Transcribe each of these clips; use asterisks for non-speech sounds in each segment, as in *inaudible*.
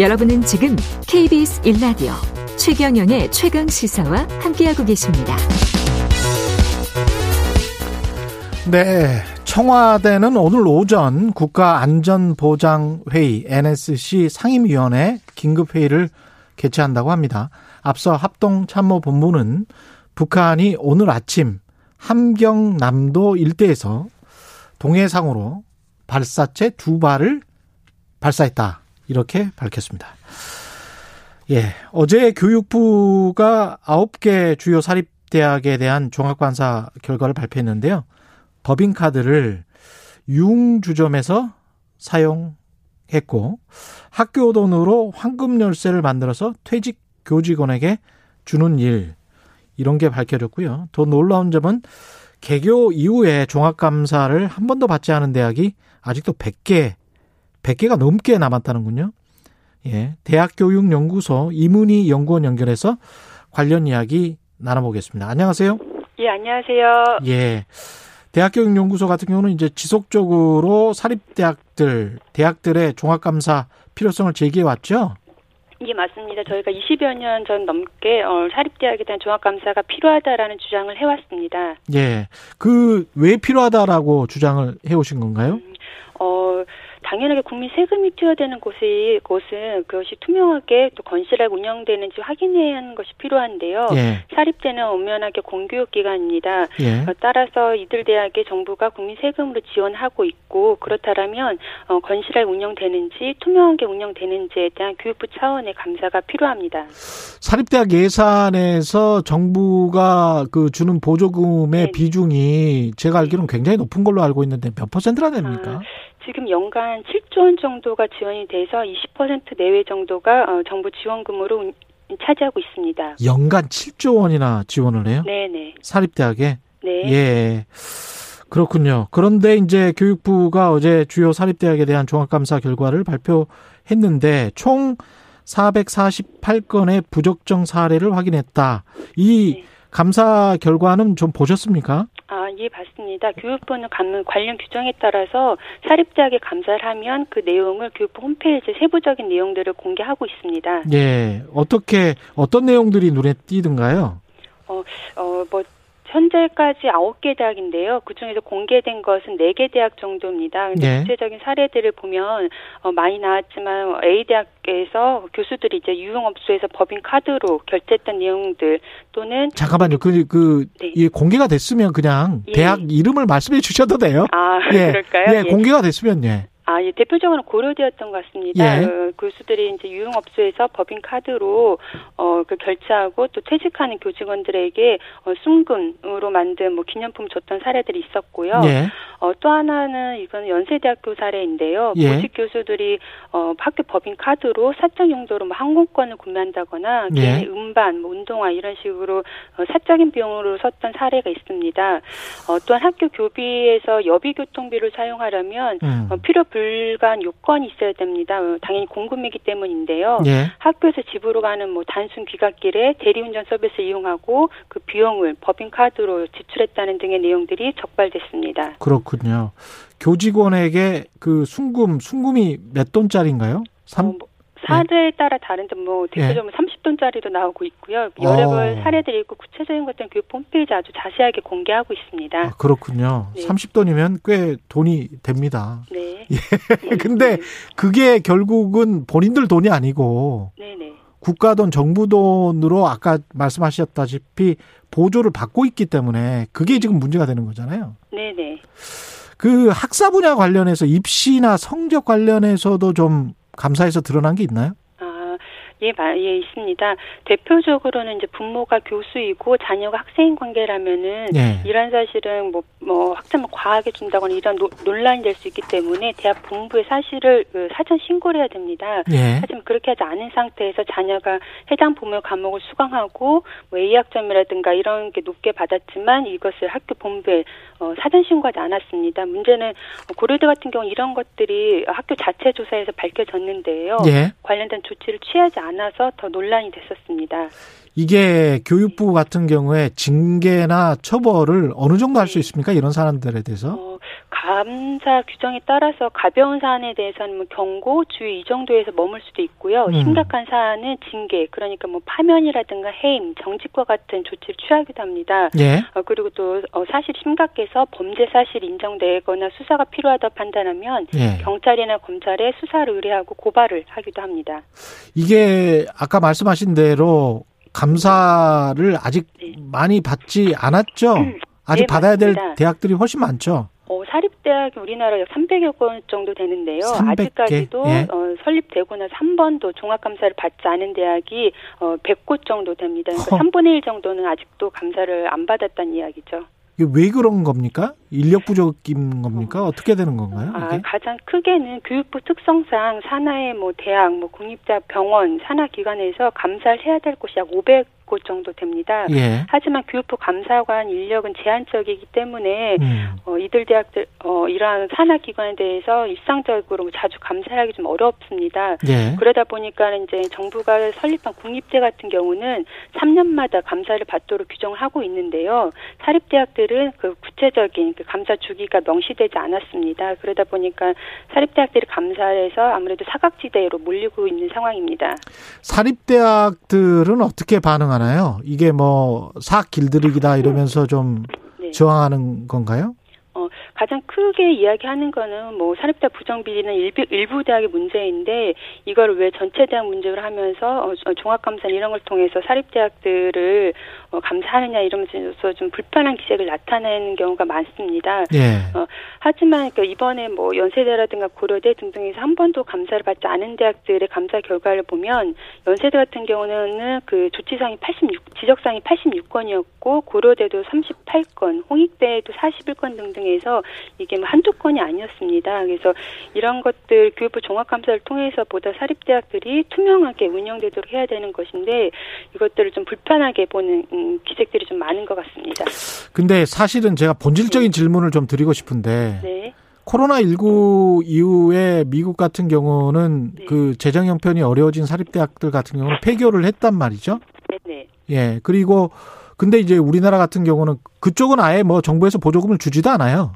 여러분은 지금 KBS 1라디오 최경영의 최강 시사와 함께하고 계십니다. 네. 청와대는 오늘 오전 국가안전보장회의 NSC 상임위원회 긴급회의를 개최한다고 합니다. 앞서 합동참모본부는 북한이 오늘 아침 함경남도 일대에서 동해상으로 발사체 두 발을 발사했다. 이렇게 밝혔습니다. 예. 어제 교육부가 9개 주요 사립대학에 대한 종합관사 결과를 발표했는데요. 법인카드를 융주점에서 사용했고 학교 돈으로 황금 열쇠를 만들어서 퇴직 교직원에게 주는 일 이런 게 밝혀졌고요. 더 놀라운 점은 개교 이후에 종합감사를 한 번도 받지 않은 대학이 아직도 100개 100개가 넘게 남았다는군요. 예. 대학교육연구소 이문희 연구원 연결해서 관련 이야기 나눠보겠습니다. 안녕하세요. 예, 안녕하세요. 예. 대학교육연구소 같은 경우는 이제 지속적으로 사립대학들, 대학들의 종합감사 필요성을 제기해 왔죠? 예, 맞습니다. 저희가 20여 년 전 넘게 어, 사립대학에 대한 종합감사가 필요하다라는 주장을 해왔습니다. 예. 그 왜 필요하다라고 주장을 해오신 건가요? 음, 어, 당연하게 국민 세금이 투여되는 곳이 곳은 그것이 투명하게 또 건실하게 운영되는지 확인해야 하는 것이 필요한데요. 예. 사립대는 엄연하게 공교육 기관입니다. 예. 어, 따라서 이들 대학에 정부가 국민 세금으로 지원하고 있고 그렇다면 어, 건실하게 운영되는지 투명하게 운영되는지에 대한 교육부 차원의 감사가 필요합니다. 사립대학 예산에서 정부가 그 주는 보조금의 네. 비중이 제가 알기로는 굉장히 높은 걸로 알고 있는데 몇 퍼센트나 됩니까? 아, 지금 연간 7조 원 정도가 지원이 돼서 20% 내외 정도가 어, 정부 지원금으로 운- 차지하고 있습니다. 연간 7조 원이나 지원을 해요? 네네. 사립대학에? 네. 예. 그렇군요. 그런데 이제 교육부가 어제 주요 사립대학에 대한 종합감사 결과를 발표했는데 총 448건의 부적정 사례를 확인했다. 이 네. 감사 결과는 좀 보셨습니까? 아, 예, 봤습니다. 교육부는 감- 관련 규정에 따라서 사립대학에 감사를 하면 그 내용을 교육부 홈페이지에 세부적인 내용들을 공개하고 있습니다. 예. 어떻게 어떤 내용들이 눈에 띄던가요? 어, 뭐, 현재까지 9개 대학인데요. 그 중에서 공개된 것은 4개 대학 정도입니다. 근데 네. 구체적인 사례들을 보면 어, 많이 나왔지만 A 대학에서 교수들이 이제 유흥업소에서 법인 카드로 결제했던 내용들 또는 잠깐만요. 그, 그, 네. 이 공개가 됐으면 그냥 예. 대학 이름을 말씀해 주셔도 돼요. 아, 예. 그럴까요? 예, 공개가 됐으면, 예. 아, 예, 대표적으로 고려되었던 것 같습니다. 예. 어, 교수들이 이제 유흥업소에서 법인 카드로 어, 그 결제하고 또 퇴직하는 교직원들에게 어, 순금으로 만든 뭐 기념품 줬던 사례들이 있었고요. 예. 어, 또 하나는 이건 연세대학교 사례인데요. 예. 보직 교수들이 어, 학교 법인 카드로 사적 용도로 뭐 항공권을 구매한다거나 예. 개인의 음반, 뭐 운동화 이런 식으로 어, 사적인 비용으로 썼던 사례가 있습니다. 어, 또한 학교 교비에서 여비 교통비를 사용하려면 음. 어, 필요 불가한 요건이 있어야 됩니다. 어, 당연히 공금이기 때문인데요. 예. 학교에서 집으로 가는 뭐 단순 귀갓길에 대리운전 서비스를 이용하고 그 비용을 법인 카드로 지출했다는 등의 내용들이 적발됐습니다. 그렇군요. 교직원에게 그 순금, 순금이 몇 돈짜리인가요? 삼, 어, 뭐 사례에 따라 다른데 뭐 대표적으로 30돈짜리도 나오고 있고요. 여러 어. 번 사례들이 있고 구체적인 것들은 교육 홈페이지 아주 자세하게 공개하고 있습니다. 아, 그렇군요. 네. 30돈이면 꽤 돈이 됩니다. 네. *laughs* 근데 그게 결국은 본인들 돈이 아니고 네네. 국가 돈, 정부 돈으로 아까 말씀하셨다시피 보조를 받고 있기 때문에 그게 지금 문제가 되는 거잖아요. 네네. 그 학사 분야 관련해서 입시나 성적 관련해서도 좀 감사에서 드러난 게 있나요? 아, 예, 마- 예, 있습니다. 대표적으로는 이제 부모가 교수이고 자녀가 학생인 관계라면은 예. 이런 사실은 뭐, 뭐 학점을 과하게 준다거나 이런 노- 논란이 될 수 있기 때문에 대학 본부에 사실을 그 사전 신고를 해야 됩니다. 예. 하지만 그렇게 하지 않은 상태에서 자녀가 해당 부모 과목을 수강하고 뭐 A 학점이라든가 이런 게 높게 받았지만 이것을 학교 본부에 어, 사전 신고하지 않았습니다. 문제는 고려대 같은 경우 이런 것들이 학교 자체 조사에서 밝혀졌는데요. 예. 관련된 조치를 취하지 않 아서 더 논란이 됐었습니다. 이게 교육부 같은 경우에 징계나 처벌을 어느 정도 할 수 있습니까? 이런 사람들에 대해서? 어, 감사 규정에 따라서 가벼운 사안에 대해서는 뭐 경고, 주의 이 정도에서 머물 수도 있고요. 음. 심각한 사안은 징계, 그러니까 뭐 파면이라든가 해임, 정직과 같은 조치를 취하기도 합니다. 예. 어, 그리고 또 어, 사실 심각해서 범죄 사실이 인정되거나 수사가 필요하다 판단하면 예. 경찰이나 검찰에 수사를 의뢰하고 고발을 하기도 합니다. 이게 아까 말씀하신 대로 감사를 아직 네. 많이 받지 않았죠? 아직 네, 받아야 될 맞습니다. 대학들이 훨씬 많죠. 어, 사립대학이 우리나라 약 300여 건 정도 되는데요. 300 개? 아직까지도 예. 어, 설립되고 나서 한 번도 종합감사를 받지 않은 대학이 어, 100곳 정도 됩니다. 그러니까 허. 3분의 1 정도는 아직도 감사를 안 받았다는 이야기죠. 이게 왜 그런 겁니까? 인력 부족인 겁니까? 어떻게 되는 건가요? 아? 가장 크게는 교육부 특성상 산하의 뭐 대학, 뭐 공립자 병원, 산하 기관에서 감사를 해야 될 곳이 약 500 곳 정도 됩니다. 예. 하지만 교육부 감사관 인력은 제한적이기 때문에 음. 어, 이들 대학들 어, 이러한 산하 기관에 대해서 일상적으로 자주 감사하기 좀 어렵습니다. 예. 그러다 보니까 이제 정부가 설립한 국립대 같은 경우는 3년마다 감사를 받도록 규정을 하고 있는데요. 사립대학들은 그 구체적인 그 감사 주기가 명시되지 않았습니다. 그러다 보니까 사립대학들이 감사에서 아무래도 사각지대로 몰리고 있는 상황입니다. 사립대학들은 어떻게 반응하나요? 이게 뭐 사학 길들이기다 이러면서 좀 네. 저항하는 건가요? 어, 가장 크게 이야기하는 거는 뭐 사립대학 부정 비리는 일부, 일부 대학의 문제인데 이걸 왜 전체 대학 문제로 하면서 어, 종합감사 이런 걸 통해서 사립대학들을 어, 감사하느냐 이러면서 좀 불편한 기색을 나타내는 경우가 많습니다. 예. 어, 하지만 그 이번에 뭐 연세대라든가 고려대 등등에서 한 번도 감사를 받지 않은 대학들의 감사 결과를 보면 연세대 같은 경우는 그 조치상이 86 지적상이 86건이었고 고려대도 38건, 홍익대도 41건 등등해서 이게 뭐 한두 건이 아니었습니다. 그래서 이런 것들 교육부 종합감사를 통해서 보다 사립대학들이 투명하게 운영되도록 해야 되는 것인데 이것들을 좀 불편하게 보는 음, 기색들이 좀 많은 것 같습니다. 근데 사실은 제가 본질적인 질문을 좀 드리고 싶은데 네. 코로나19 이후에 미국 같은 경우는 네. 그 재정 형편이 어려워진 사립대학들 같은 경우는 폐교를 했단 말이죠. 네, 네. 예. 그리고 근데 이제 우리나라 같은 경우는 그쪽은 아예 뭐 정부에서 보조금을 주지도 않아요.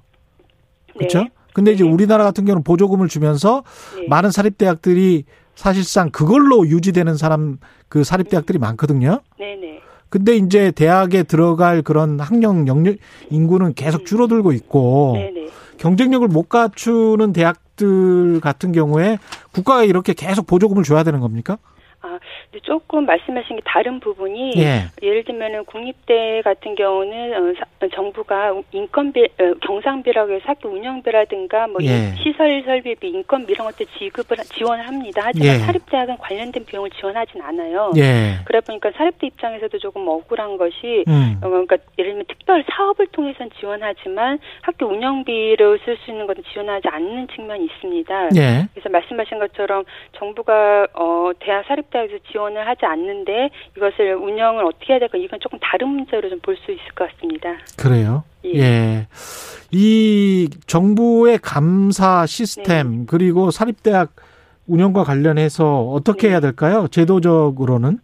그렇죠? 네. 근데 이제 네. 우리나라 같은 경우는 보조금을 주면서 네. 많은 사립대학들이 사실상 그걸로 유지되는 사람 그 사립대학들이 많거든요. 네, 네. 근데 이제 대학에 들어갈 그런 학령 영역 인구는 계속 줄어들고 있고 네, 네. 경쟁력을 못 갖추는 대학들 같은 경우에 국가가 이렇게 계속 보조금을 줘야 되는 겁니까? 아, 근데 조금 말씀하신 게 다른 부분이 예. 예를 들면은 국립대 같은 경우는 어, 사- 정부가 인건비 어, 경상비라고 해서 학교 운영비라든가 뭐 예. 시설 설비비 인건비 이런 것들 지급을 하- 지원을 합니다. 하지만 예. 사립대학은 관련된 비용을 지원하진 않아요. 예. 그러다 보니까 사립대 입장에서도 조금 억울한 것이 음. 어, 그러니까 예를 들면 특별 사업을 통해서는 지원하지만 학교 운영비를 쓸 수 있는 것은 지원하지 않는 측면이 있습니다. 예. 그래서 말씀하신 것처럼 정부가 어 대학 사립 대학에서 지원을 하지 않는데 이것을 운영을 어떻게 해야 될까 이건 조금 다른 문제로 좀 볼 수 있을 것 같습니다. 그래요. 예. 예. 이 정부의 감사 시스템 그리고 사립대학 운영과 관련해서 어떻게 네. 해야 될까요? 제도적으로는?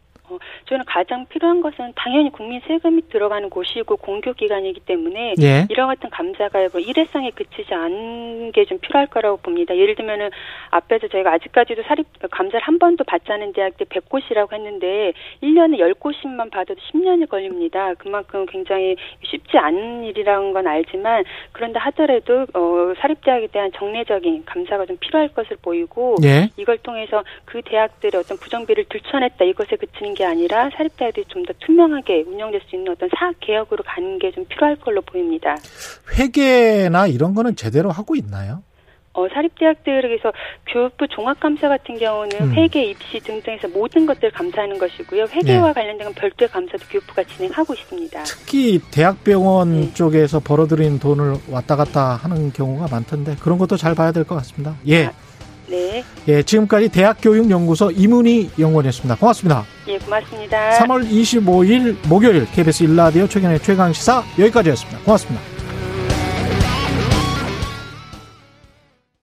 어, 저는 가장 필요한 것은 당연히 국민 세금이 들어가는 곳이고 공교 기관이기 때문에 예. 이런 같은 감사가 뭐 일회성에 그치지 않은 게 좀 필요할 거라고 봅니다. 예를 들면은 앞에서 저희가 아직까지도 사립 감사를 한 번도 받지 않은 대학들 100곳이라고 했는데 1년에 10곳씩만 받아도 10년이 걸립니다. 그만큼 굉장히 쉽지 않은 일이라는 건 알지만 그런다 하더라도 어, 사립대학에 대한 정례적인 감사가 좀 필요할 것을 보이고 예. 이걸 통해서 그 대학들의 어떤 부정비를 들춰냈다 이것에 그치는 게 아니라 사립대학들이 좀 더 투명하게 운영될 수 있는 어떤 사학 개혁으로 가는 게 좀 필요할 걸로 보입니다. 회계나 이런 거는 제대로 하고 있나요? 어, 사립대학들에서 교육부 종합감사 같은 경우는 음. 회계, 입시 등등해서 모든 것들을 감사하는 것이고요. 회계와 네. 관련된 건 별도의 감사도 교육부가 진행하고 있습니다. 특히 대학병원 네. 쪽에서 벌어들인 돈을 왔다 갔다 하는 경우가 많던데 그런 것도 잘 봐야 될 것 같습니다. 예. 아. 네, 예, 지금까지 대학교육연구소 이문희 연구원이었습니다. 고맙습니다. 예, 고맙습니다. 3월 25일 목요일 KBS 일라디오 최경의 최강시사 여기까지였습니다. 고맙습니다.